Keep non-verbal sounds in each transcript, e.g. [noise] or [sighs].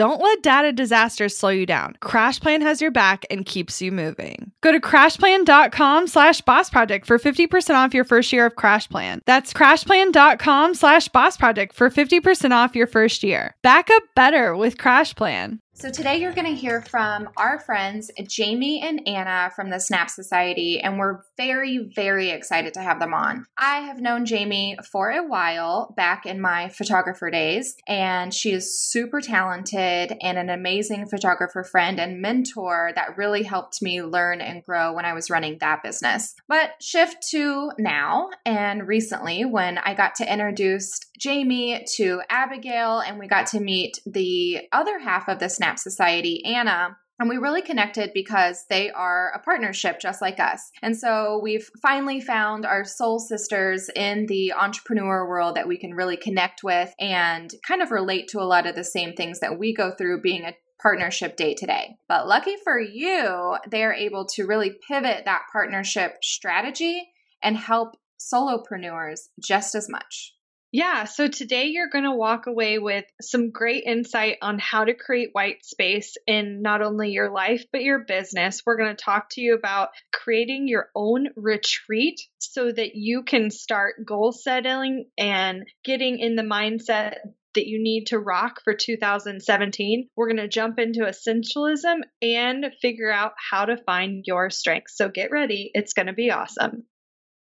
Don't let data disasters slow you down. CrashPlan has your back and keeps you moving. Go to crashplan.com slash boss project for 50% off your first year of CrashPlan. That's crashplan.com slash boss project for 50% off your first year. Back up better with CrashPlan. So, today you're going to hear from our friends Jamie and Anna from the Snap Society, and we're very, very excited to have them on. I have known Jamie for a while back in my photographer days, and she is super talented and an amazing photographer friend and mentor that really helped me learn and grow when I was running that business. But shift to now and recently when I got to introduce Jamie to Abigail and we got to meet the other half of the Snap Society, Anna, and we really connected because they are a partnership just like us. And so we've finally found our soul sisters in the entrepreneur world that we can really connect with and kind of relate to a lot of the same things that we go through being a partnership day today. But lucky for you, they're able to really pivot that partnership strategy and help solopreneurs just as much. Yeah, so today you're going to walk away with some great insight on how to create white space in not only your life, but your business. We're going to talk to you about creating your own retreat so that you can start goal setting and getting in the mindset that you need to rock for 2017. We're going to jump into essentialism and figure out how to find your strengths. So get ready, it's going to be awesome.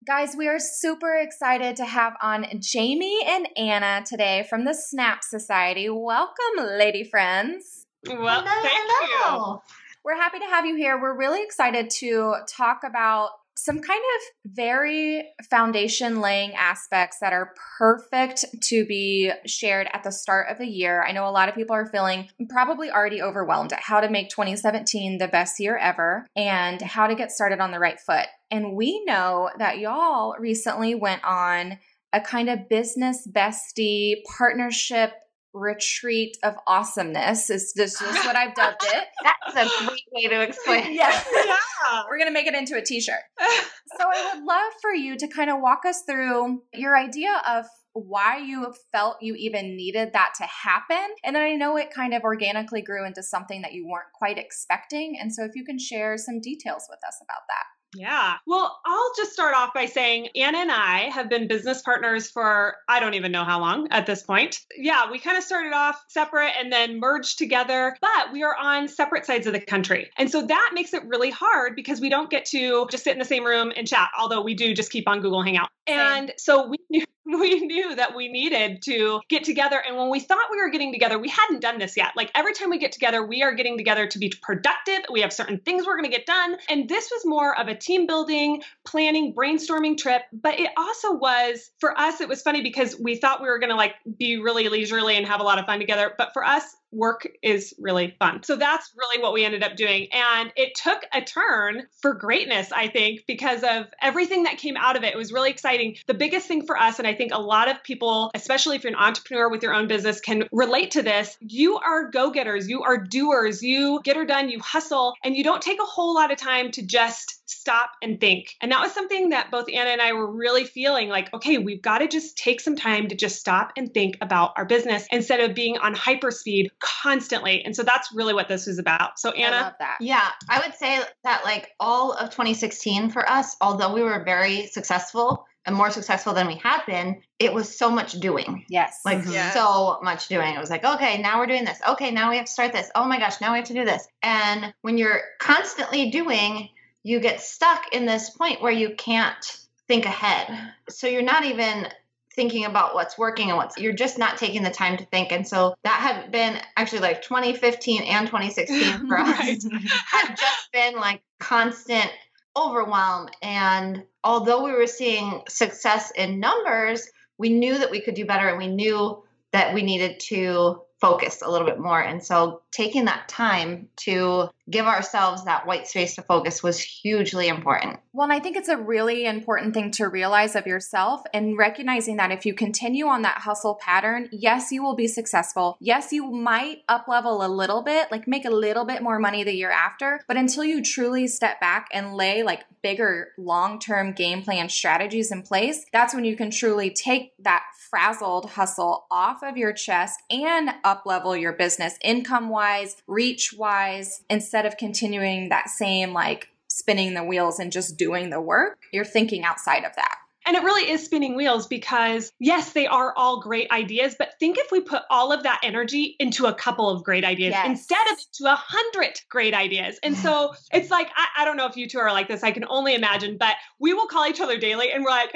Guys, we are super excited to have on Jamie and Anna today from the Snap Society. Welcome, lady friends. Well, hello, thank hello. you. We're happy to have you here. We're really excited to talk about some kind of very foundation laying aspects that are perfect to be shared at the start of the year. I know a lot of people are feeling probably already overwhelmed at how to make 2017 the best year ever and how to get started on the right foot. And we know that y'all recently went on a kind of business bestie partnership retreat of awesomeness is this just what I've dubbed it. [laughs] That's a great way to explain. yeah. [laughs] yeah. We're gonna make it into a t-shirt. [laughs] so I would love for you to kind of walk us through your idea of why you felt you even needed that to happen. And then I know it kind of organically grew into something that you weren't quite expecting. And so if you can share some details with us about that. Yeah. Well, I'll just start off by saying Anna and I have been business partners for I don't even know how long at this point. Yeah, we kind of started off separate and then merged together, but we are on separate sides of the country. And so that makes it really hard because we don't get to just sit in the same room and chat, although we do just keep on Google Hangout. And so we knew [laughs] we knew that we needed to get together. And when we thought we were getting together, we hadn't done this yet. Like every time we get together, we are getting together to be productive. We have certain things we're going to get done. And this was more of a team building, planning, brainstorming trip. But it also was, for us, it was funny because we thought we were going to like be really leisurely and have a lot of fun together. But for us, work is really fun. So that's really what we ended up doing. And it took a turn for greatness, I think, because of everything that came out of it. It was really exciting. The biggest thing for us, and I think a lot of people, especially if you're an entrepreneur with your own business, can relate to this. You are go getters, you are doers, you get her done, you hustle, and you don't take a whole lot of time to just stop and think. And that was something that both Anna and I were really feeling like, okay, we've got to just take some time to just stop and think about our business instead of being on hyperspeed constantly. And so that's really what this is about. So Anna, I love that. Yeah, I would say that like all of 2016 for us, although we were very successful and more successful than we had been, it was so much doing. Yes. Like. Yes. so much doing. It was like, okay, now we're doing this. Okay, now we have to start this. Oh my gosh, now we have to do this. And when you're constantly doing, you get stuck in this point where you can't think ahead. So you're not even thinking about what's working and what's you're just not taking the time to think. And so that had been actually like 2015 and 2016 [laughs] for us Right. had just been like constant overwhelm. And although we were seeing success in numbers, we knew that we could do better and we knew that we needed to focus a little bit more. And so taking that time to give ourselves that white space to focus was hugely important. Well, and I think it's a really important thing to realize of yourself and recognizing that if you continue on that hustle pattern, yes, you will be successful. Yes, you might up level a little bit, like make a little bit more money the year after. But until you truly step back and lay like bigger long term game plan strategies in place, that's when you can truly take that frazzled hustle off of your chest and up level your business income wise, reach wise, instead of continuing that same like spinning the wheels and just doing the work, you're thinking outside of that. And it really is spinning wheels because, yes, they are all great ideas, but think if we put all of that energy into a couple of great ideas Yes. instead of into a hundred great ideas. And so it's like, I, I don't know if you two are like this, I can only imagine, but we will call each other daily and we're like,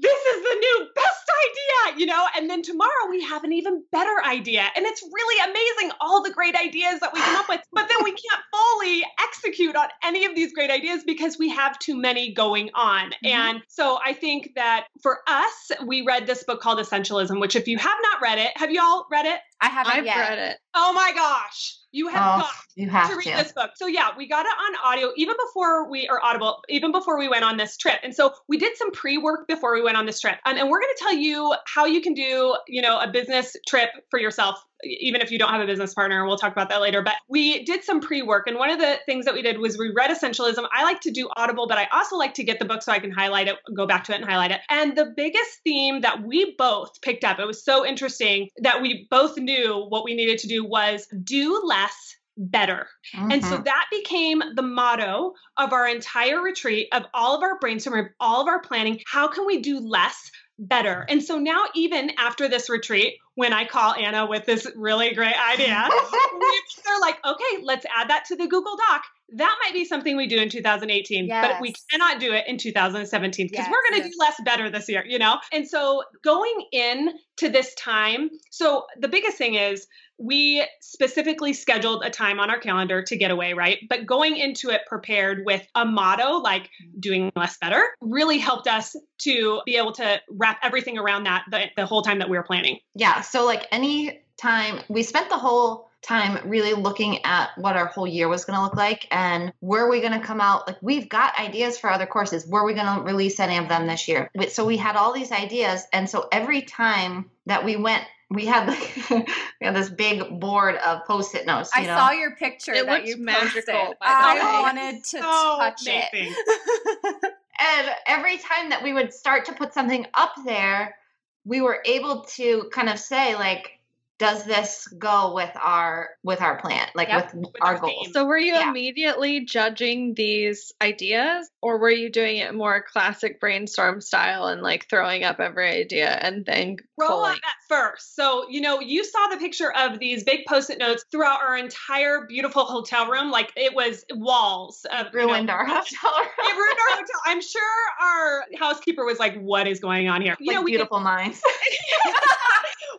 this is the new best idea, you know? And then tomorrow we have an even better idea. And it's really amazing all the great ideas that we come up with. But then we can't fully execute on any of these great ideas because we have too many going on. Mm-hmm. And so I think that for us, we read this book called Essentialism, which if you have not read it, have you all read it? I haven't I've yet. read it. Oh my gosh. You have Oh, got you have to read to. this book. So yeah, we got it on audio even before we are Audible, even before we went on this trip. And so we did some pre-work before we went on this trip. Um, and we're going to tell you how you can do, you know, a business trip for yourself even if you don't have a business partner, we'll talk about that later. But we did some pre-work, and one of the things that we did was we read Essentialism. I like to do Audible, but I also like to get the book so I can highlight it, go back to it, and highlight it. And the biggest theme that we both picked up, it was so interesting that we both knew what we needed to do was do less better. And so Mhm. that became the motto of our entire retreat, of all of our brainstorming, of all of our planning. How can we do less better? And so now, even after this retreat, when I call Anna with this really great idea, [laughs] they're like, okay, let's add that to the Google Doc. That might be something we do in 2018, but we cannot do it in 2017 because Yes, we're going to yes. do less better this year, you know? And so going in to this time, so the biggest thing is we specifically scheduled a time on our calendar to get away, right? But going into it prepared with a motto like doing less better really helped us to be able to wrap everything around that the, the whole time that we were planning. Yeah. So, like, any time we spent the whole time really looking at what our whole year was going to look like and were we going to come out like we've got ideas for other courses were we going to release any of them this year so we had all these ideas and so every time that we went we had like [laughs] we had this big board of post-it notes you I know saw your picture It that you magical, posted. by the I way. wanted to [laughs] So touch amazing. it. [laughs] and every time that we would start to put something up there we were able to kind of say like does this go with our with our plan like Yep. with, With our our goals. So were you Yeah. immediately judging these ideas or were you doing it more classic brainstorm style and like throwing up every idea and then roll pulling? up at first. So, you know, you saw the picture of these big post-it notes throughout our entire beautiful hotel room. Like it was walls of you know, ruined our hotel room. It ruined our hotel. I'm sure our housekeeper was like, "What is going on here?" You like know, we did, beautiful minds. [laughs]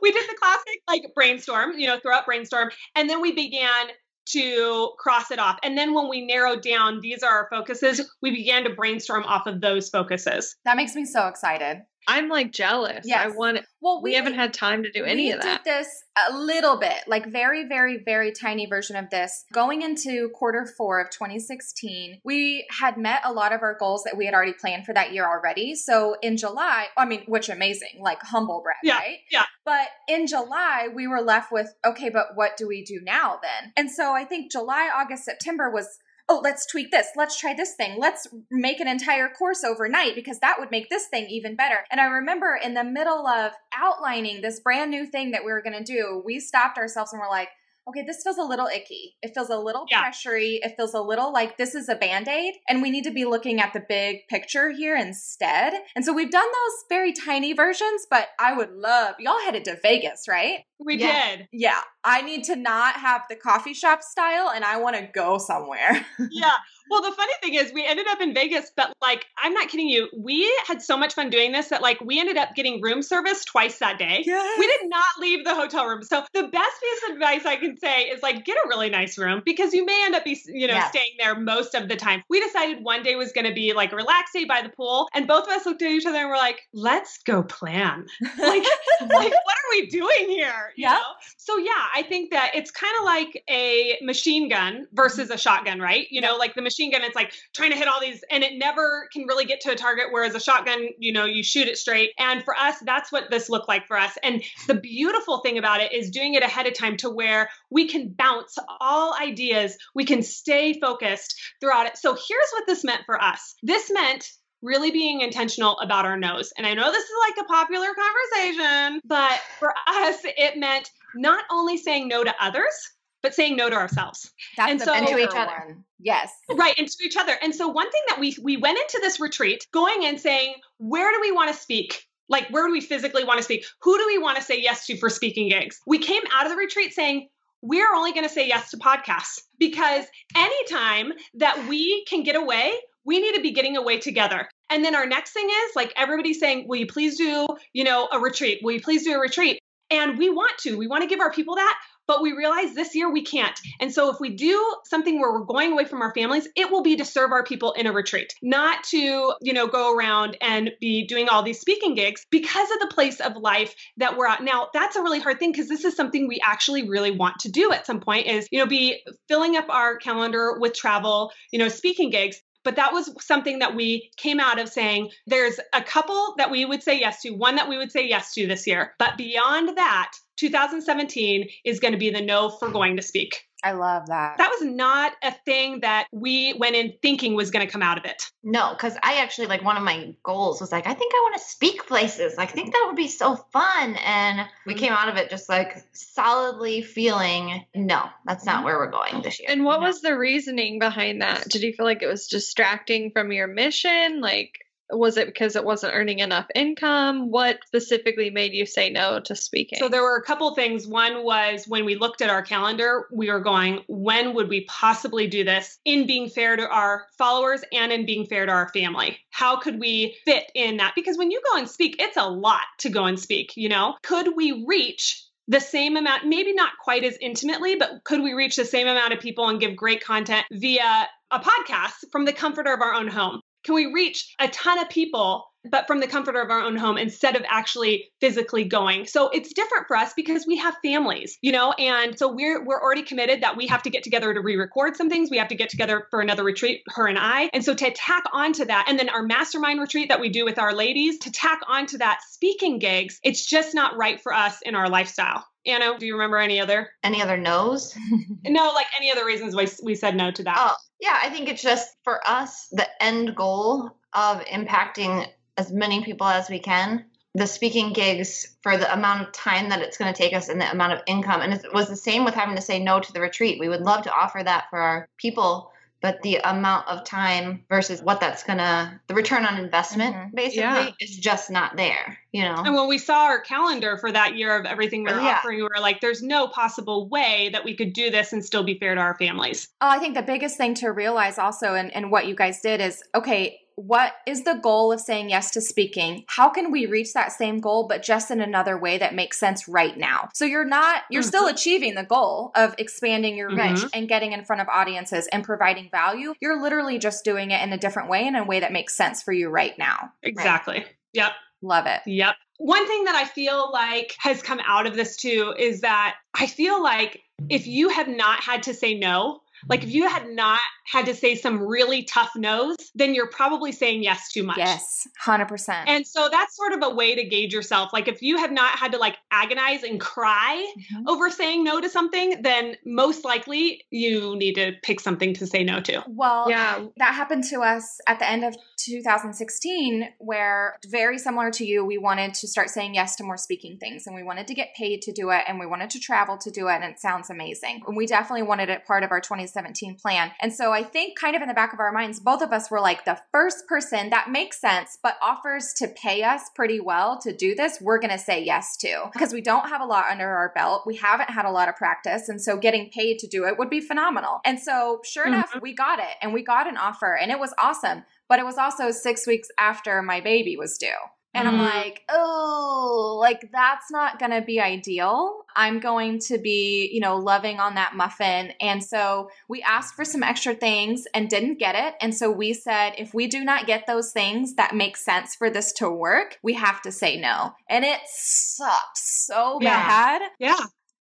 we did the classic like brainstorm. You know, throw out brainstorm, and then we began to cross it off. And then when we narrowed down, these are our focuses. We began to brainstorm off of those focuses. That makes me so excited. I'm like jealous. Yes. I want it. Well, We, haven't had time to do any of that. We did this a little bit, like very, very, very tiny version of this. Going into quarter four of 2016, we had met a lot of our goals that we had already planned for that year already. So in July, I mean, which amazing, like humble brag, Yeah, right? yeah. But in July, we were left with, okay, but what do we do now then? And so I think July, August, September was oh, let's tweak this. Let's try this thing. Let's make an entire course overnight because that would make this thing even better. And I remember in the middle of outlining this brand new thing that we were going to do, we stopped ourselves and we're like, okay, this feels a little icky. It feels a little Yeah. pressury. It feels a little like this is a band aid, and we need to be looking at the big picture here instead. And so we've done those very tiny versions, but I would love y'all headed to Vegas, right? We Yeah. did. Yeah, I need to not have the coffee shop style, and I want to go somewhere. [laughs] Yeah. Well, the funny thing is, we ended up in Vegas, but like, I'm not kidding you. We had so much fun doing this that like we ended up getting room service twice that day. Yes. We did not leave the hotel room. So the best piece of advice I can say is like get a really nice room because you may end up be you know staying there most of the time. We decided one day was going to be like a relaxed day by the pool, and both of us looked at each other and were like, "Let's go plan." [laughs] Like, like what are we doing here? You Yeah. know? So yeah, I think that it's kind of like a machine gun versus a shotgun, right? You know, like the machine gun, it's like trying to hit all these, and it never can really get to a target. Whereas a shotgun, you know, you shoot it straight. And for us, that's what this looked like for us. And the beautiful thing about it is doing it ahead of time to where we can bounce all ideas, we can stay focused throughout it. So here's what this meant for us. This meant really being intentional about our nose. And I know this is like a popular conversation, but for us, it meant not only saying no to others, but saying no to ourselves. That's And so- And to each other. one. Yes. Right, and to each other. And so one thing that we we went into this retreat going and saying, where do we want to speak? Like where do we physically want to speak? Who do we want to say yes to for speaking gigs? We came out of the retreat saying, we're only going to say yes to podcasts because anytime that we can get away, we need to be getting away together. And then our next thing is like everybody's saying, will you please do, you know, a retreat? Will you please do a retreat? And we want to. We want to give our people that, but we realize this year we can't. And so if we do something where we're going away from our families, it will be to serve our people in a retreat, not to, you know, go around and be doing all these speaking gigs because of the place of life that we're at. Now, that's a really hard thing because this is something we actually really want to do at some point is, you know, be filling up our calendar with travel, you know, speaking gigs. But that was something that we came out of saying there's a couple that we would say yes to, one that we would say yes to this year. But beyond that, 2017 is going to be the no for going to speak. I love that. That was not a thing that we went in thinking was going to come out of it. No, because I actually like one of my goals was like, I think I want to speak places. I think that would be so fun. And we came out of it just like solidly feeling, no, that's not mm-hmm. where we're going this year. And what No. was the reasoning behind that? Did you feel like it was distracting from your mission? Like, was it because it wasn't earning enough income? What specifically made you say no to speaking? So there were a couple things. One was when we looked at our calendar, we were going, when would we possibly do this in being fair to our followers and in being fair to our family? How could we fit in that? Because when you go and speak, it's a lot to go and speak, you know? Could we reach the same amount, maybe not quite as intimately, but could we reach the same amount of people and give great content via a podcast from the comfort of our own home? Can we reach a ton of people, but from the comfort of our own home instead of actually physically going? So it's different for us because we have families, you know, and so we're we're already committed that we have to get together to re-record some things. We have to get together for another retreat, her and I. And so to tack onto that, and then our mastermind retreat that we do with our ladies, to tack onto that speaking gigs, it's just not right for us in our lifestyle. Anna, do you remember any other? Any other no's? [laughs] No, like any other reasons why we said no to that? Oh, yeah, I think it's just for us, the end goal of impacting as many people as we can. The speaking gigs for the amount of time that it's going to take us and the amount of income. And it was the same with having to say no to the retreat. We would love to offer that for our people, but the amount of time versus what that's going to, the return on investment Mhm. basically Yeah. is just not there, you know? And when we saw our calendar for that year of everything we were Yeah. offering, we were like, there's no possible way that we could do this and still be fair to our families. Oh, I think the biggest thing to realize also, and, and what you guys did is okay, what is the goal of saying yes to speaking? How can we reach that same goal, but just in another way that makes sense right now? So you're not, you're still achieving the goal of expanding your reach Mhm. and getting in front of audiences and providing value. You're literally just doing it in a different way, in a way that makes sense for you right now. Exactly. Yep. Love it. Yep. One thing that I feel like has come out of this too is that I feel like if you have not had to say no, like if you had not had to say some really tough no's, then you're probably saying yes too much. Yes, 100%. And so that's sort of a way to gauge yourself. Like if you have not had to like agonize and cry Mhm. over saying no to something, then most likely you need to pick something to say no to. Well, Yeah. that happened to us at the end of 2016 where very similar to you we wanted to start saying yes to more speaking things and we wanted to get paid to do it and we wanted to travel to do it and it sounds amazing. And we definitely wanted it part of our 2017 plan. And so i think kind of in the back of our minds both of us were like the first person that makes sense but offers to pay us pretty well to do this we're going to say yes to. Because we don't have a lot under our belt we haven't had a lot of practice and so getting paid to do it would be phenomenal. And so sure mm-hmm. enough we got it and we got an offer and it was awesome but it was also six weeks after my baby was due. And I'm Mhm. like, oh, like that's not going to be ideal. I'm going to be, you know, loving on that muffin. And so we asked for some extra things and didn't get it. And so we said, if we do not get those things that make sense for this to work, we have to say no. And it sucked so Yeah. bad, Yeah.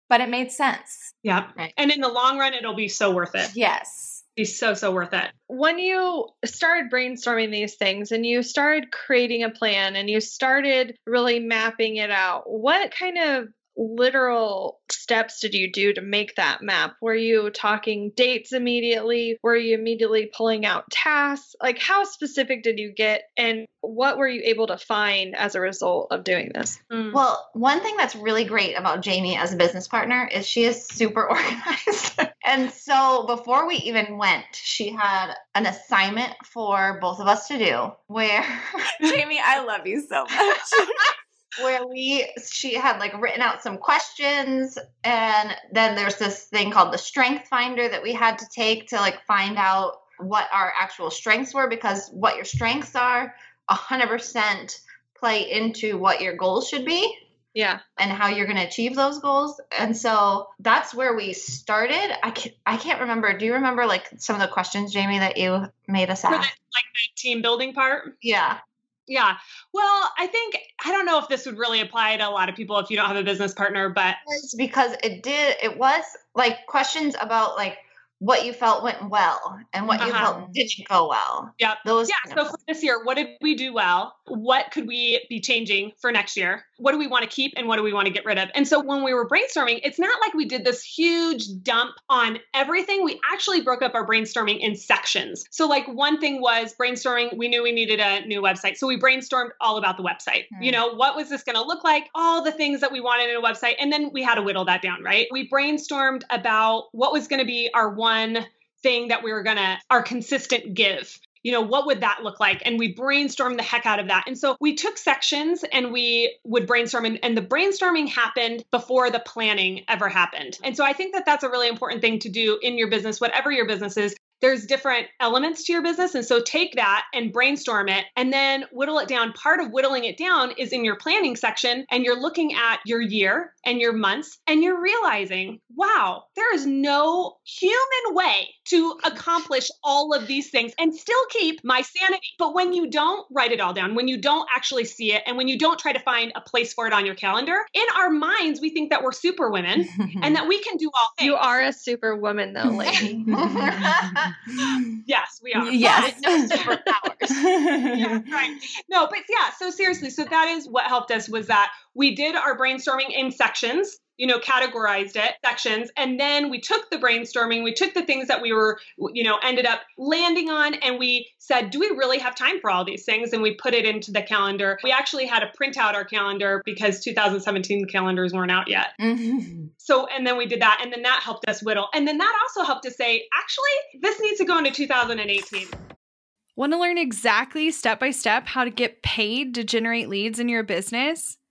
but it made sense. Yeah. Right. And in the long run, it'll be so worth it. Yes. Be so, so worth it. when you started brainstorming these things and you started creating a plan and you started really mapping it out, what kind of literal steps did you do to make that map? Were you talking dates immediately? Were you immediately pulling out tasks? Like, how specific did you get and what were you able to find as a result of doing this? Mm. Well, one thing that's really great about Jamie as a business partner is she is super [laughs] organized. and so before we even went, she had an assignment for both of us to do where Jamie, I love you so much. [laughs] where we she had like written out some questions and then there's this thing called the strength finder that we had to take to like find out what our actual strengths were because what your strengths are 100% play into what your goals should be Yeah. and how you're going to achieve those goals. And so that's where we started. I can't, I can't remember. Do you remember like some of the questions, Jamie, that you made us ask? like the team building part. Yeah. Yeah. Well, I think, I don't know if this would really apply to a lot of people if you don't have a business partner, but because it did, it was like questions about like what you felt went well and what you Uh-huh. felt didn't go well. Yep. Those yeah. So for this year, what did we do well? What could we be changing for next year? What do we want to keep and what do we want to get rid of? And so when we were brainstorming, it's not like we did this huge dump on everything. We actually broke up our brainstorming in sections. So, like, one thing was brainstorming, we knew we needed a new website. So we brainstormed all about the website. Hmm. You know, what was this going to look like? All the things that we wanted in a website. And then we had to whittle that down, right? We brainstormed about what was going to be our one thing that we were going to, our consistent give. You know, what would that look like? And we brainstormed the heck out of that. And so we took sections and we would brainstorm, and, and the brainstorming happened before the planning ever happened. And so I think that that's a really important thing to do in your business, whatever your business is. There's different elements to your business. And so take that and brainstorm it and then whittle it down. Part of whittling it down is in your planning section, and you're looking at your year and your months, and you're realizing, wow, there is no human way to accomplish all of these things and still keep my sanity. But when you don't write it all down, when you don't actually see it, and when you don't try to find a place for it on your calendar, in our minds, we think that we're super women [laughs] and that we can do all things. You are a super woman, though, lady. [laughs] [laughs] Yes, we are. Yes. no superpowers. [laughs] yeah, right. No, but yeah, so seriously, so that is what helped us was that we did our brainstorming in sections, you know, categorized it, sections, and then we took the brainstorming, we took the things that we were, you know, ended up landing on, and we said, do we really have time for all these things? And we put it into the calendar. We actually had to print out our calendar because 2017 calendars weren't out yet. Mhm. So, and then we did that, and then that helped us whittle. And then that also helped us say, actually, this needs to go into 2018. Want to learn exactly step by step how to get paid to generate leads in your business?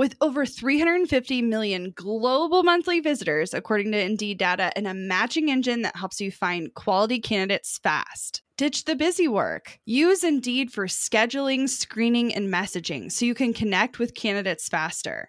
With over 350 million global monthly visitors, according to Indeed data, and a matching engine that helps you find quality candidates fast. Ditch the busy work. Use Indeed for scheduling, screening, and messaging so you can connect with candidates faster.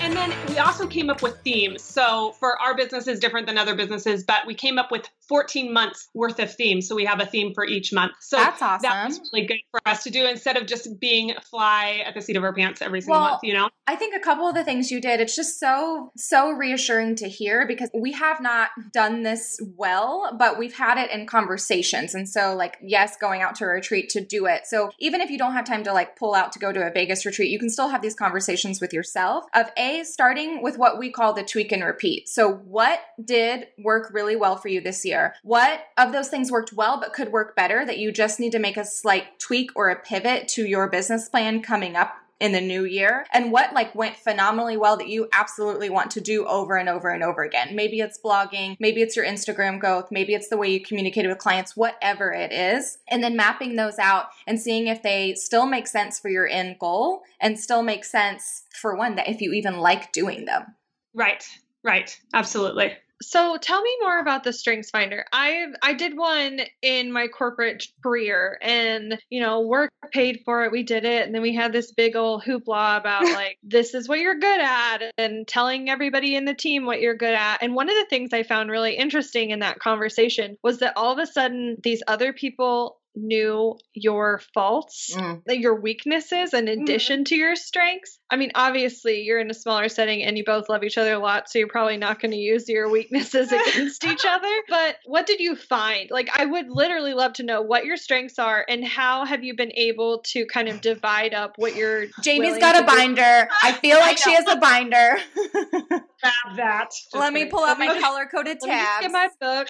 And then we also came up with themes. So for our business is different than other businesses, but we came up with 14 months worth of themes. So we have a theme for each month. So That's awesome. that was really good for us to do instead of just being fly at the seat of our pants every single Well, month, you know? I think a couple of the things you did, it's just so, so reassuring to hear because we have not done this well, but we've had it in conversations. And so, like, yes, going out to a retreat to do it. So, even if you don't have time to like pull out to go to a Vegas retreat, you can still have these conversations with yourself of A, starting with what we call the tweak and repeat. So, what did work really well for you this year? What of those things worked well but could work better that you just need to make a slight tweak or a pivot to your business plan coming up in the new year and what like went phenomenally well that you absolutely want to do over and over and over again. Maybe it's blogging, maybe it's your Instagram growth, maybe it's the way you communicated with clients, whatever it is. And then mapping those out and seeing if they still make sense for your end goal and still make sense for one that if you even like doing them. Right, right. Absolutely. So tell me more about the Strengths Finder. I I did one in my corporate career, and you know, work paid for it. We did it, and then we had this big old hoopla about [laughs] like this is what you're good at, and telling everybody in the team what you're good at. And one of the things I found really interesting in that conversation was that all of a sudden these other people knew your faults, Mm. your weaknesses, in addition to your strengths. I mean, obviously, you're in a smaller setting and you both love each other a lot, so you're probably not going to use your weaknesses [laughs] against each other. But what did you find? Like, I would literally love to know what your strengths are and how have you been able to kind of divide up what you're. Jamie's willing got to a do? binder. I [laughs] feel I like she know. has a binder. [laughs] Have that. Just Let me pull out my color coded Let me tabs. get my book.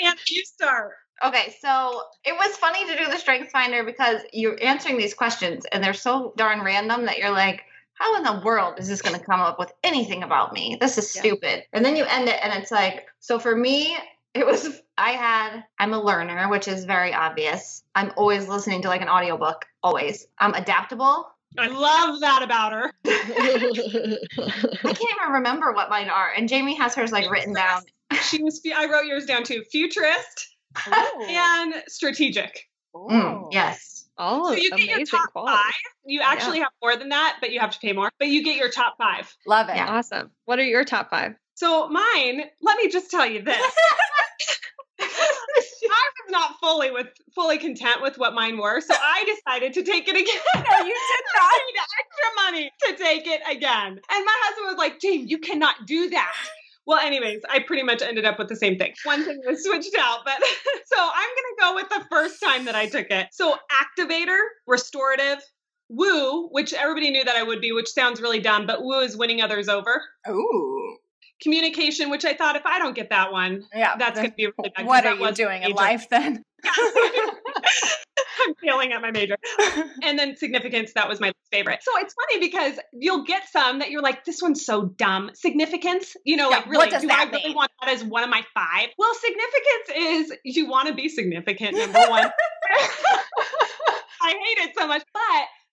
and you start. Okay, so it was funny to do the Strengths Finder because you're answering these questions and they're so darn random that you're like, how in the world is this going to come up with anything about me? This is Yeah. stupid. And then you end it and it's like, so for me, It was I had I'm a learner, which is very obvious. I'm always listening to like an audiobook, always. I'm adaptable. I love that about her. [laughs] [laughs] I can't even remember what mine are. And Jamie has hers like written down. She was I wrote yours down too. Futurist Ooh. And strategic. Mm, yes. Oh, So you get your top quality. five. You actually have more than that, but you have to pay more. But you get your top five. Love it. Yeah. Awesome. What are your top five? So mine, let me just tell you this. [laughs] I was not fully with fully content with what mine were, so I decided to take it again. No, [laughs] you did I paid extra money to take it again. And my husband was like, James, you cannot do that. Well, anyways, I pretty much ended up with the same thing. One thing was switched out, but [laughs] so I'm gonna go with the first time that I took it. So activator, restorative, woo, which everybody knew that I would be, which sounds really dumb, but woo is winning others over. Ooh. Communication, which I thought if I don't get that one, Yeah. that's gonna be really bad. What are you doing in life then? I'm failing at my major. And then significance, that was my favorite. So it's funny because you'll get some that you're like, this one's so dumb. Significance, you know, Yeah, like really, do I really want that as one of my five? Well, significance is you want to be significant, number one. [laughs] I hate it so much, but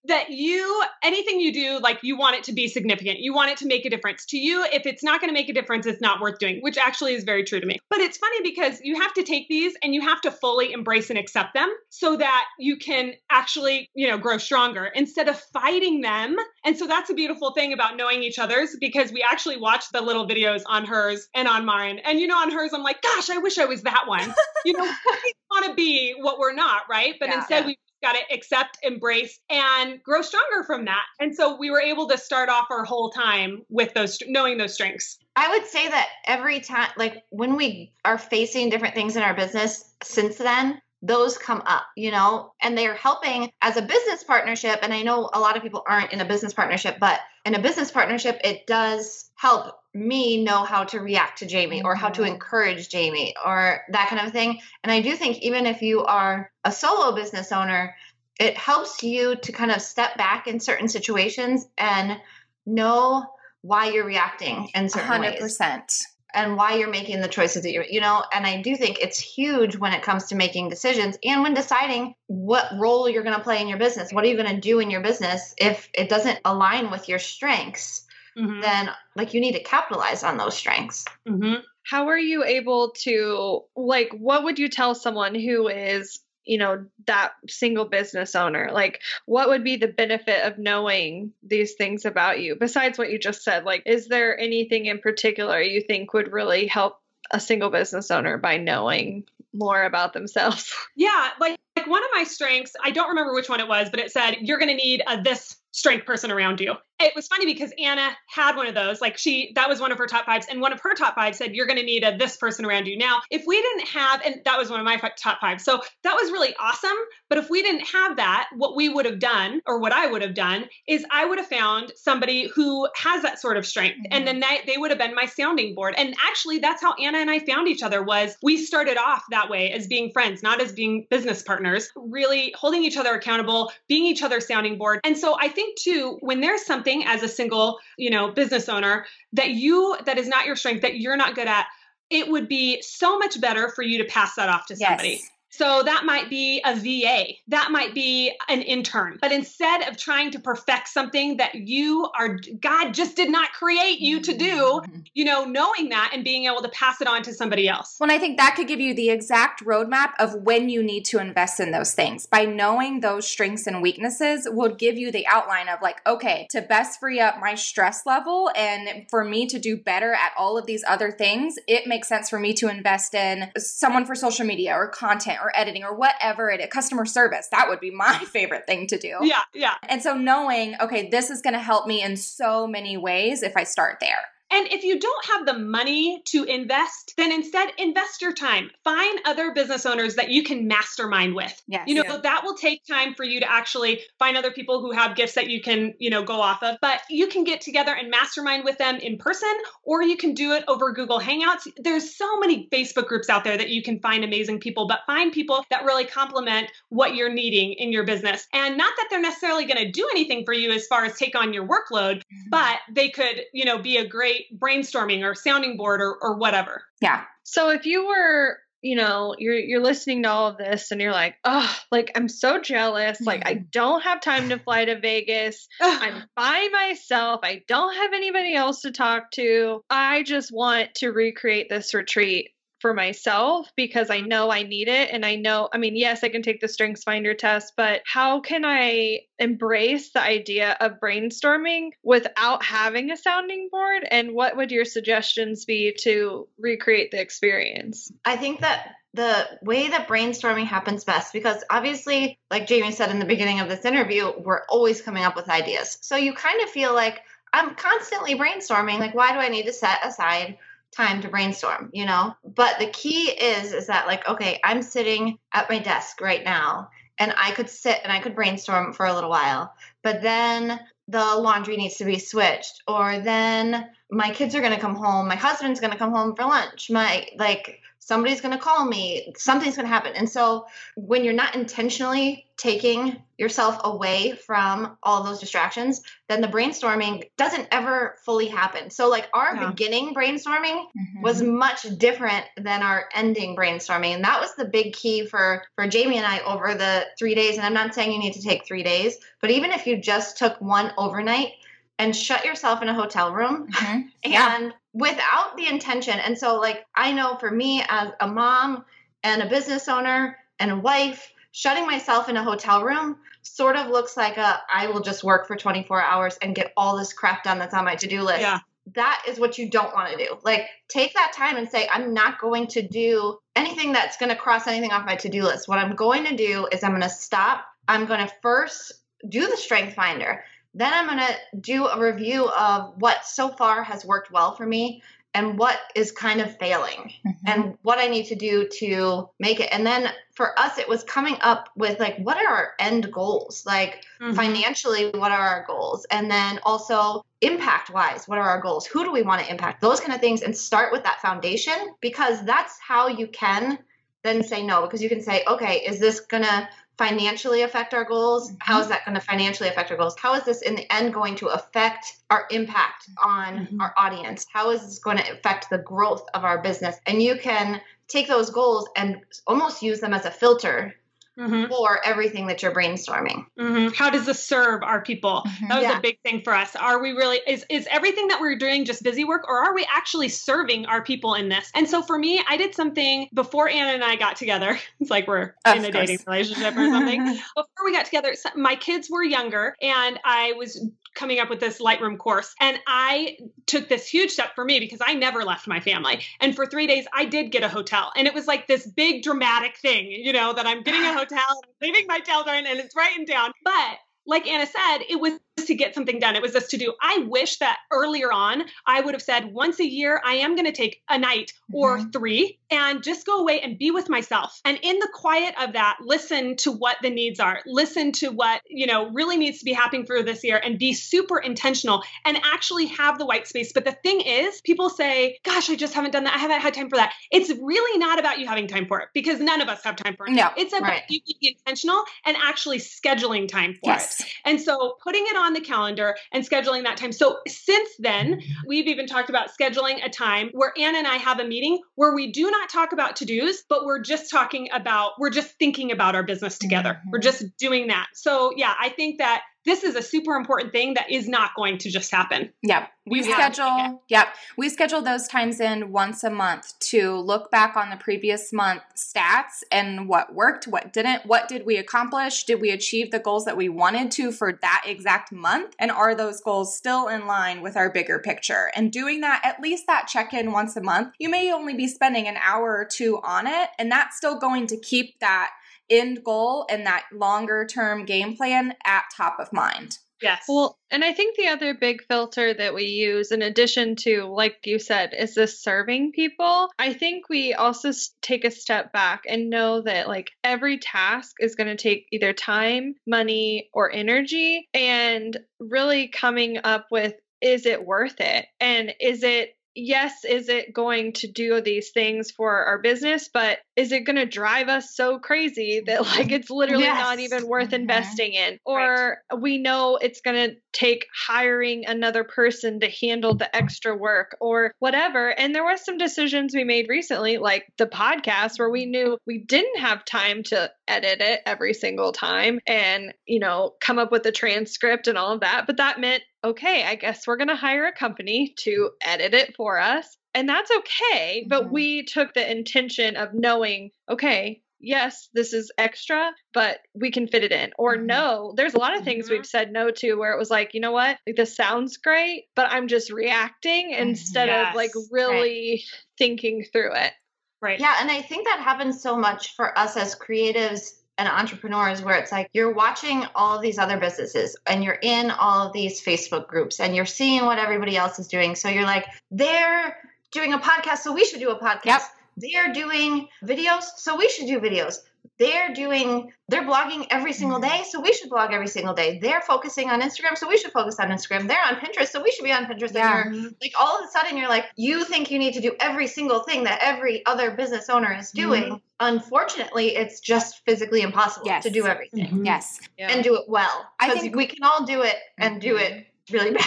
that you anything you do like you want it to be significant. You want it to make a difference. To you if it's not going to make a difference it's not worth doing which actually is very true to me. But it's funny because you have to take these and you have to fully embrace and accept them so that you can actually you know grow stronger instead of fighting them. And so that's a beautiful thing about knowing each other's because we actually watch the little videos on hers and on mine. And you know on hers i'm like gosh i wish i was that one. You know [laughs] we want to be what we're not right? But Yeah. instead Yeah. we got to accept, embrace, and grow stronger from that. And so we were able to start off our whole time with those, knowing those strengths. I would say that every time, like when we are facing different things in our business since then, those come up, you know, and they're helping as a business partnership. And I know a lot of people aren't in a business partnership, but in a business partnership, it does help me know how to react to Jamie or how to Mhm. encourage Jamie or that kind of thing. And I do think even if you are a solo business owner, it helps you to kind of step back in certain situations and know why you're reacting in certain ways 100%. And why you're making the choices that you're, you know, and I do think it's huge when it comes to making decisions and when deciding what role you're going to play in your business. What are you going to do in your business if it doesn't align with your strengths? Mm-hmm. Then, like, you need to capitalize on those strengths. Mm-hmm. How are you able to like what would you tell someone who is, you know, that single business owner? Like what would be the benefit of knowing these things about you besides what you just said? Like is there anything in particular you think would really help a single business owner by knowing more about themselves? [laughs] Yeah, like, like one of my strengths, I don't remember which one it was, but it said, you're going to need a this strength person around you. It was funny because Anna had one of those. Like she, that was one of her top fives. And one of her top fives said, you're going to need a this person around you. Now, if we didn't have, and that was one of my top fives. So that was really awesome. But if we didn't have that, what we would have done, or what I would have done, is I would have found somebody who has that sort of strength. And mm-hmm. then they, they would have been my sounding board. And actually, that's how Anna and I found each other was we started off that way as being friends, not as being business partners, really holding each other accountable, being each other's sounding board. And so I think too, when there's something as a single, you know, business owner that you that is not your strength, that you're not good at, it would be so much better for you to pass that off to somebody. Yes. So that might be a VA, that might be an intern. But instead of trying to perfect something that you are, God just did not create you to do, Mm-hmm. you know, knowing that and being able to pass it on to somebody else. Well, I think that could give you the exact roadmap of when you need to invest in those things. By knowing those strengths and weaknesses will give you the outline of like, okay, to best free up my stress level and for me to do better at all of these other things, it makes sense for me to invest in someone for social media or content or editing or whatever it is, customer service. That would be my [laughs] favorite thing to do. Yeah, yeah. And so knowing, okay, this is going to help me in so many ways if I start there. And if you don't have the money to invest, then instead invest your time. Find other business owners that you can mastermind with. Yes. You know, Yeah. that will take time for you to actually find other people who have gifts that you can, you know, go off of. But you can get together and mastermind with them in person, or you can do it over Google Hangouts. There's so many Facebook groups out there that you can find amazing people, but find people that really complement what you're needing in your business. And not that they're necessarily going to do anything for you as far as take on your workload, mm-hmm. but they could, you know, be a great brainstorming or sounding board or, or whatever. Yeah. So if you were you know you're you're listening to all of this and you're like oh like i'm so jealous. Like i mm-hmm. don't have time to fly to vegas. [sighs] I'm by myself. I don't have anybody else to talk to. I just want to recreate this retreat for myself because I know I need it. And I know, I mean, yes, I can take the Strengths Finder test, but how can I embrace the idea of brainstorming without having a sounding board? And what would your suggestions be to recreate the experience? I think that the way that brainstorming happens best because obviously like jamie said in the beginning of this interview we're always coming up with ideas so you kind of feel like i'm constantly brainstorming like why do i need to set aside time to brainstorm, you know? But the key is is that like okay, I'm sitting at my desk right now and I could sit and I could brainstorm for a little while. But then the laundry needs to be switched or then my kids are going to come home, my husband's going to come home for lunch. My like somebody's going to call me, something's going to happen. And so when you're not intentionally taking yourself away from all those distractions, then the brainstorming doesn't ever fully happen. So like our yeah. beginning brainstorming mm-hmm. was much different than our ending brainstorming. And that was the big key for for Jamie and I over the 3 days. And I'm not saying you need to take 3 days, but even if you just took one overnight, and shut yourself in a hotel room mm-hmm. and yeah. without the intention. And so, like, I know for me as a mom and a business owner and a wife, shutting myself in a hotel room sort of looks like a I will just work for 24 hours and get all this crap done that's on my to do list. Yeah. That is what you don't want to do. Like, take that time and say, I'm not going to do anything that's going to cross anything off my to do list. What I'm going to do is I'm going to stop. I'm going to first do the strength finder. Then I'm going to do a review of what so far has worked well for me and what is kind of failing mm-hmm. and what I need to do to make it. And then for us, it was coming up with like, what are our end goals? Like mm-hmm. financially, what are our goals? And then also impact wise, what are our goals? Who do we want to impact? Those kind of things. And start with that foundation because that's how you can then say no because you can say, okay, is this going to financially affect our goals? Mm-hmm. How is that going to financially affect our goals? How is this in the end going to affect our impact on mm-hmm. our audience? How is this going to affect the growth of our business? And you can take those goals and almost use them as a filter mm-hmm. for everything that you're brainstorming. Mm-hmm. How does this serve our people? Mm-hmm. That was yeah. a big thing for us. Are we really is is everything that we're doing just busy work, or are we actually serving our people in this? And so for me, I did something before Anna and I got together. [laughs] It's like we're of in a dating relationship or something. [laughs] before we got together, my kids were younger, and I was coming up with this Lightroom course. And I took this huge step for me because I never left my family. And for three days, I did get a hotel. And it was like this big dramatic thing, you know, that I'm getting a [sighs] hotel, leaving my children, and it's writing down. But like Anna said, it was to get something done. It was this to do. I wish that earlier on I would have said once a year I am going to take a night or mm-hmm. three and just go away and be with myself. And in the quiet of that, listen to what the needs are. Listen to what, you know, really needs to be happening for this year and be super intentional and actually have the white space. But the thing is, people say, "Gosh, I just haven't done that. I haven't had time for that." It's really not about you having time for it because none of us have time for it. No, it's about right. you being intentional and actually scheduling time for yes. it. And so putting it on the calendar and scheduling that time. So since then, we've even talked about scheduling a time where Anna and I have a meeting where we do not talk about to dos, but we're just talking about, we're just thinking about our business together. Mm-hmm. We're just doing that. So yeah, I think that this is a super important thing that is not going to just happen. Yep. We schedule yep. We schedule those times in once a month to look back on the previous month stats and what worked, what didn't, what did we accomplish? Did we achieve the goals that we wanted to for that exact month? And are those goals still in line with our bigger picture? And doing that at least that check-in once a month. You may only be spending an hour or two on it, and that's still going to keep that end goal and that longer term game plan at top of mind. Yes. Well, and I think the other big filter that we use, in addition to, like you said, is this serving people. I think we also take a step back and know that, like, every task is going to take either time, money, or energy, and really coming up with is it worth it? And is it yes, is it going to do these things for our business? But is it going to drive us so crazy that like it's literally Yes. not even worth Mhm. investing in? Or we know it's going to take hiring another person to handle the extra work or whatever. And there was some decisions we made recently, like the podcast, where we knew we didn't have time to edit it every single time and, you know, come up with a transcript and all of that. But that meant, okay, I guess we're going to hire a company to edit it for us. And that's okay. But Mhm. we took the intention of knowing, okay, yes, this is extra, but we can fit it in. Or Mhm. no, there's a lot of things Mhm. we've said no to where it was like, you know what, like this sounds great, but I'm just reacting instead of like Yes. really thinking through it. Right. Yeah, and I think that happens so much for us as creatives and entrepreneurs where it's like you're watching all of these other businesses and you're in all of these Facebook groups and you're seeing what everybody else is doing. So you're like, they're doing a podcast, so we should do a podcast. Yep. They're doing videos, so we should do videos. They're doing, they're blogging every single mm-hmm. day, so we should blog every single day. They're focusing on Instagram, so we should focus on Instagram. They're on Pinterest, so we should be on Pinterest. Yeah. And you're like all of a sudden you're like you think you need to do every single thing that every other business owner is mm-hmm. doing unfortunately it's just physically impossible Yes. to do everything Mhm. Yes. Yeah. and do it well I because think- we can all do it and do it mm-hmm. Really [laughs] bad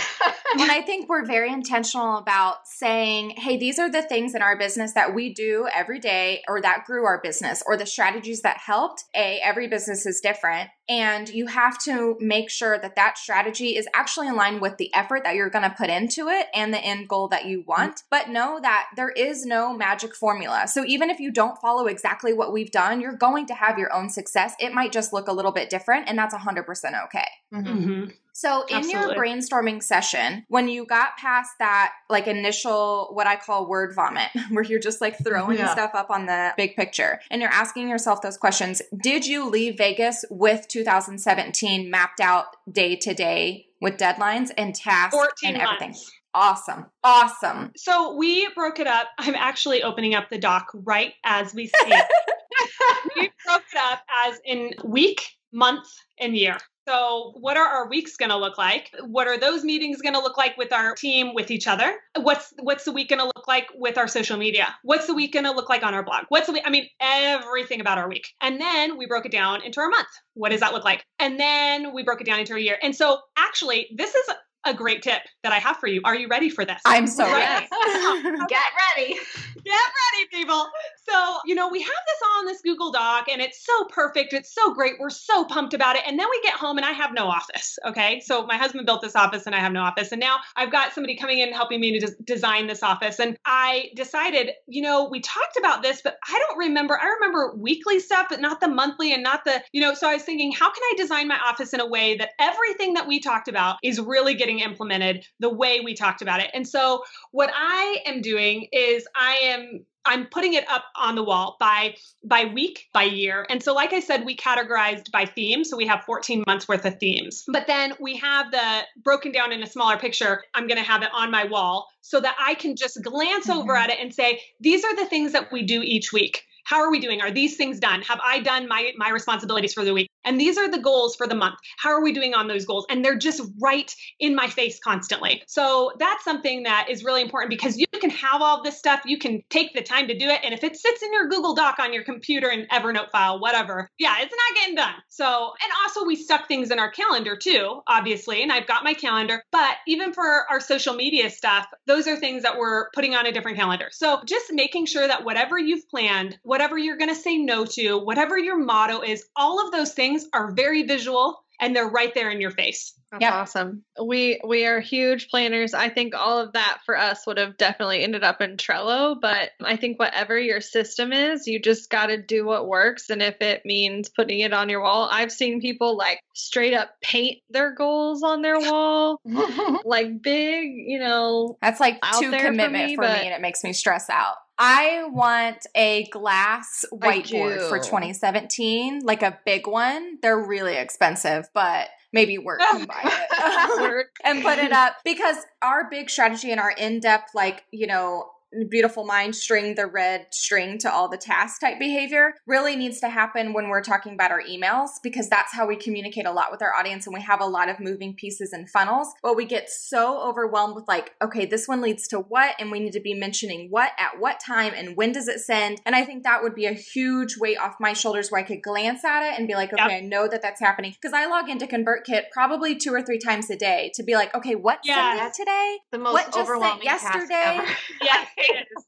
and I think we're very intentional about saying, hey, these are the things in our business that we do every day or that grew our business or the strategies that helped. A, every business is different. And you have to make sure that that strategy is actually in line with the effort that you're going to put into it and the end goal that you want. But know that there is no magic formula. So even if you don't follow exactly what we've done, you're going to have your own success. It might just look a little bit different, and that's 100% okay. Mhm. Mhm. So in your brainstorming session, when you got past that like initial what I call word vomit, [laughs] where you're just like throwing Yeah. stuff up on the big picture and you're asking yourself those questions, did you leave Vegas with 2017 mapped out day to day with deadlines and tasks and everything? months. Awesome. Awesome. So we broke it up. I'm actually opening up the doc right as we speak. [laughs] we broke it up as in week, month, and year. So, what are our weeks going to look like? What are those meetings going to look like with our team, with each other? What's what's the week going to look like with our social media? What's the week going to look like on our blog? What's the week? I mean, everything about our week. And then we broke it down into our month. What does that look like? And then we broke it down into a year. And so, actually, this is a great tip that I have for you. Are you ready for this? I'm so ready. [laughs] get ready Get ready, people. So, you know, we have this on this Google Doc and it's so perfect. It's so great. We're so pumped about it. And then we get home and I have no office. Okay. So, my husband built this office and I have no office. And now I've got somebody coming in helping me to des- design this office. And I decided, you know, we talked about this, but I don't remember. I remember weekly stuff, but not the monthly and not the, you know, so I was thinking, how can I design my office in a way that everything that we talked about is really getting implemented the way we talked about it? And so, what I am doing is I am I'm putting it up on the wall by by week, by year. And so like I said, we categorized by theme, so we have 14 months worth of themes. But then we have the broken down in a smaller picture. I'm going to have it on my wall so that I can just glance over Mhm. at it and say, these are the things that we do each week. How are we doing? Are these things done? Have I done my my responsibilities for the week? And these are the goals for the month. How are we doing on those goals? And they're just right in my face constantly. So that's something that is really important because you can have all this stuff. You can take the time to do it. And if it sits in your Google Doc on your computer and Evernote file, whatever, yeah, it's not getting done. So, and also we stuck things in our calendar too, obviously. And I've got my calendar. But even for our social media stuff, those are things that we're putting on a different calendar. So just making sure that whatever you've planned, whatever you're going to say no to, whatever your motto is, all of those things are very visual and they're right there in your face. That's Yep. awesome. We we are huge planners. I think all of that for us would have definitely ended up in Trello, but I think whatever your system is, you just got to do what works and if it means putting it on your wall. I've seen people like straight up paint their goals on their wall, [laughs] like big, you know, That's like too there for commitment me, for me, and it makes me stress out. I want a glass whiteboard for 2017, like a big one. They're really expensive, but maybe work can buy it. [laughs] work. [laughs] and put it up because our big strategy and our in-depth like you know beautiful mind string the red string to all the tasks type behavior really needs to happen when we're talking about our emails because that's how we communicate a lot with our audience and we have a lot of moving pieces and funnels. But we get so overwhelmed with like okay this one leads to what and we need to be mentioning what at what time and when does it send? And i think that would be a huge weight off my shoulders where i could glance at it and be like okay yep. i know that that's happening. Because i log into convertkit probably two or three times a day to be like okay what yeah. today? The most what overwhelming yesterday? [laughs] yeah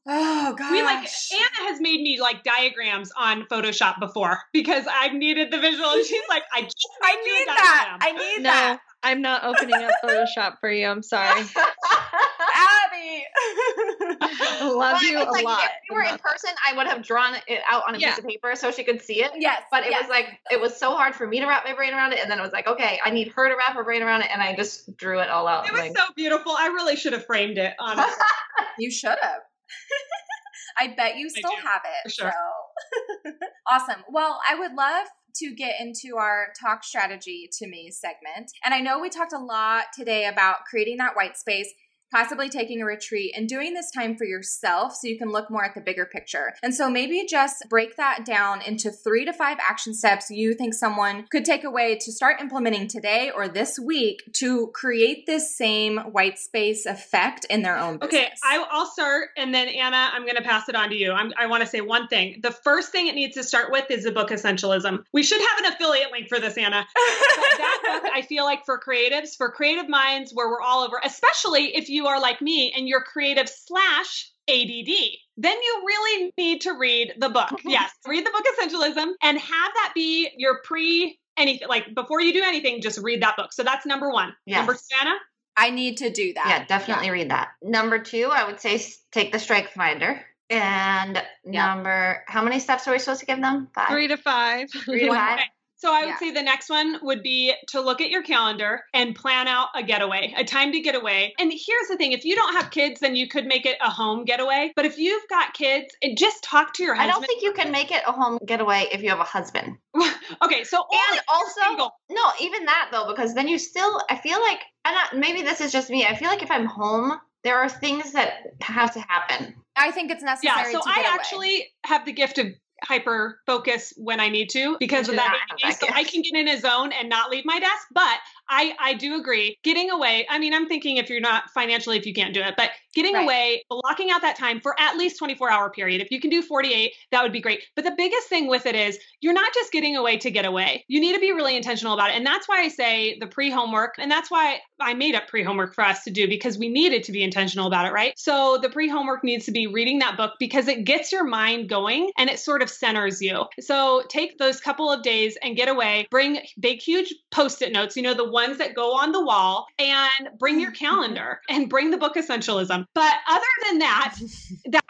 Oh god. We like Anna has made me like diagrams on Photoshop before because I've needed the visual. And she's like, I just I need that. I need no, that. I'm not opening up Photoshop for you. I'm sorry. Abby. I love well, you a like, lot. If you were in person, I would have drawn it out on a yeah. piece of paper so she could see it. Yes. But it yes. was like it was so hard for me to wrap my brain around it. And then it was like, okay, I need her to wrap her brain around it. And I just drew it all out. It was like, so beautiful. I really should have framed it, honestly. [laughs] you should have. [laughs] I bet you still have it. sure. So [laughs] awesome. Well, I would love to get into our talk strategy to me segment. And I know we talked a lot today about creating that white space possibly taking a retreat and doing this time for yourself so you can look more at the bigger picture. And so maybe just break that down into three to five action steps you think someone could take away to start implementing today or this week to create this same white space effect in their own business. Okay, I, will start and then Anna, I'm going to pass it on to you. I'm, i want to say one thing. The first thing it needs to start with is the book Essentialism. We should have an affiliate link for this, Anna. [laughs] that book, I feel like for creatives, for creative minds where we're all over, especially if you you are like me and you're creative slash ADD, then you really need to read the book. Mm-hmm. yes, read the book Essentialism and have that be your pre anything. Like before you do anything, just read that book. So that's number one. Yes. Number two, Anna? I need to do that. Yeah, definitely yeah. read that. Number two, I would say take the Strength Finder. And number, how many steps are we supposed to give them? Five. Three to five. Three to five. So I would yeah. say the next one would be to look at your calendar and plan out a getaway, a time to get away. And here's the thing, if you don't have kids, then you could make it a home getaway. But if you've got kids, just talk to your husband. I don't think you can make it a home getaway if you have a husband. [laughs] okay, so and also no, even that though, because then you still I feel like and I, maybe this is just me. I feel like if I'm home, there are things that have to happen. I think it's necessary. Yeah, so I actually have the gift of hyper focus when I need to because of that. so I can get in a zone and not leave my desk. But I, I do agree. Getting away, I mean, I'm thinking if you're not financially, if you can't do it, but getting right. away, blocking out that time for at least 24 hour period. If you can do 48, that would be great. But the biggest thing with it is you're not just getting away to get away. You need to be really intentional about it. And that's why I say the pre homework. And that's why I made up pre homework for us to do because we needed to be intentional about it, right? So the pre homework needs to be reading that book because it gets your mind going and it sort of centers you. So take those couple of days and get away, bring big, huge post it notes, you know, the ones that go on the wall, and bring your [laughs] calendar and bring the book Essentialism. Um, but other than that,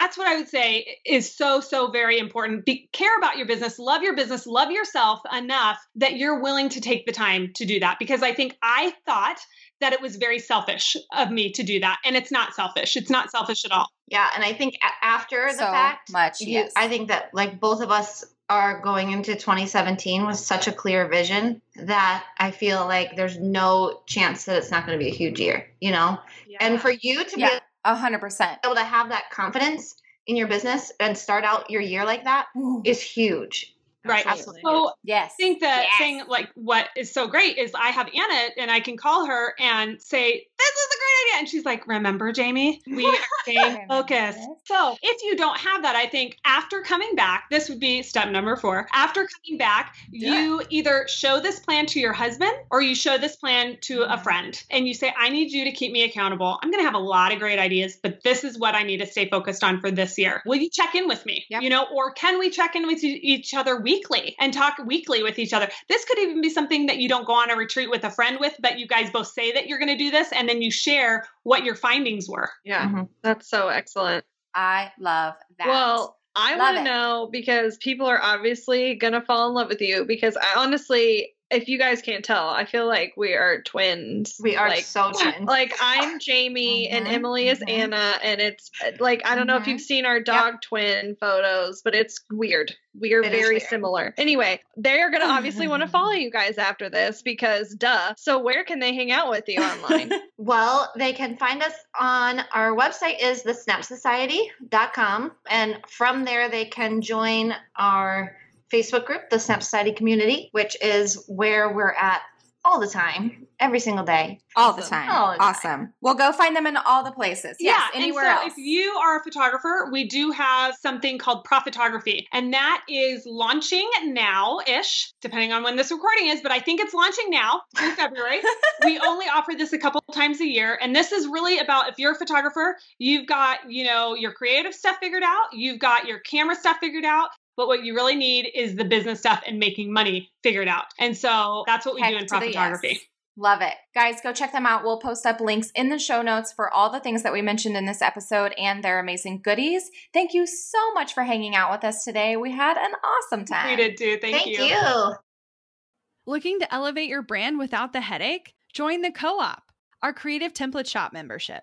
that's what I would say is so, so very important. Be, care about your business, love your business, love yourself enough that you're willing to take the time to do that. Because I think I thought that it was very selfish of me to do that. And it's not selfish. It's not selfish at all. Yeah. And I think after the so fact, much, you, yes. I think that like both of us are going into 2017 with such a clear vision that I feel like there's no chance that it's not going to be a huge year, you know? Yeah. And for you to yeah, a hundred percent able to have that confidence in your business and start out your year like that Ooh. is huge. Right. Absolutely. So yes. I think that yes. thing like what is so great is I have Anna and I can call her and say, This is a great idea. And she's like, Remember, Jamie, we [laughs] are staying focused. So if you don't have that, I think after coming back, this would be step number four. After coming back, yeah. you either show this plan to your husband or you show this plan to a mm-hmm. friend and you say, I need you to keep me accountable. I'm gonna have a lot of great ideas, but this is what I need to stay focused on for this year. Will you check in with me? Yep. You know, or can we check in with each other weekly? weekly and talk weekly with each other. This could even be something that you don't go on a retreat with a friend with, but you guys both say that you're going to do this and then you share what your findings were. Yeah, mm-hmm. that's so excellent. I love that. Well, I want to know because people are obviously going to fall in love with you because I honestly if you guys can't tell, I feel like we are twins. We are like, so twins. Like I'm Jamie and Mhm, Emily is mhm. Anna, and it's like I don't know if Mhm. you've seen our dog twin photos, but it's weird. We are It very similar. Anyway, they're gonna obviously want to [laughs] follow you guys after this because duh. So where can they hang out with you online? [laughs] Well, they can find us on our website is the snapsociety.com and from there they can join our Facebook group, the Snap Society Community, which is where we're at all the time, every single day. all the time. All the time. awesome. We'll go find them in all the places. Yes, yeah, anywhere and so else. if you are a photographer, we do have something called Profitography, and that is launching now-ish, depending on when this recording is. But I think it's launching now in [laughs] February. we only offer this a couple times a year, and this is really about if you're a photographer, you've got you know your creative stuff figured out, you've got your camera stuff figured out. But what you really need is the business stuff and making money figured out. And so that's what we Heck do in to the Profitography. yes. Love it. Guys, go check them out. We'll post up links in the show notes for all the things that we mentioned in this episode and their amazing goodies. Thank you so much for hanging out with us today. We had an awesome time. We did too. Thank, Thank you. you. Looking to elevate your brand without the headache? Join the Co op, our creative template shop membership.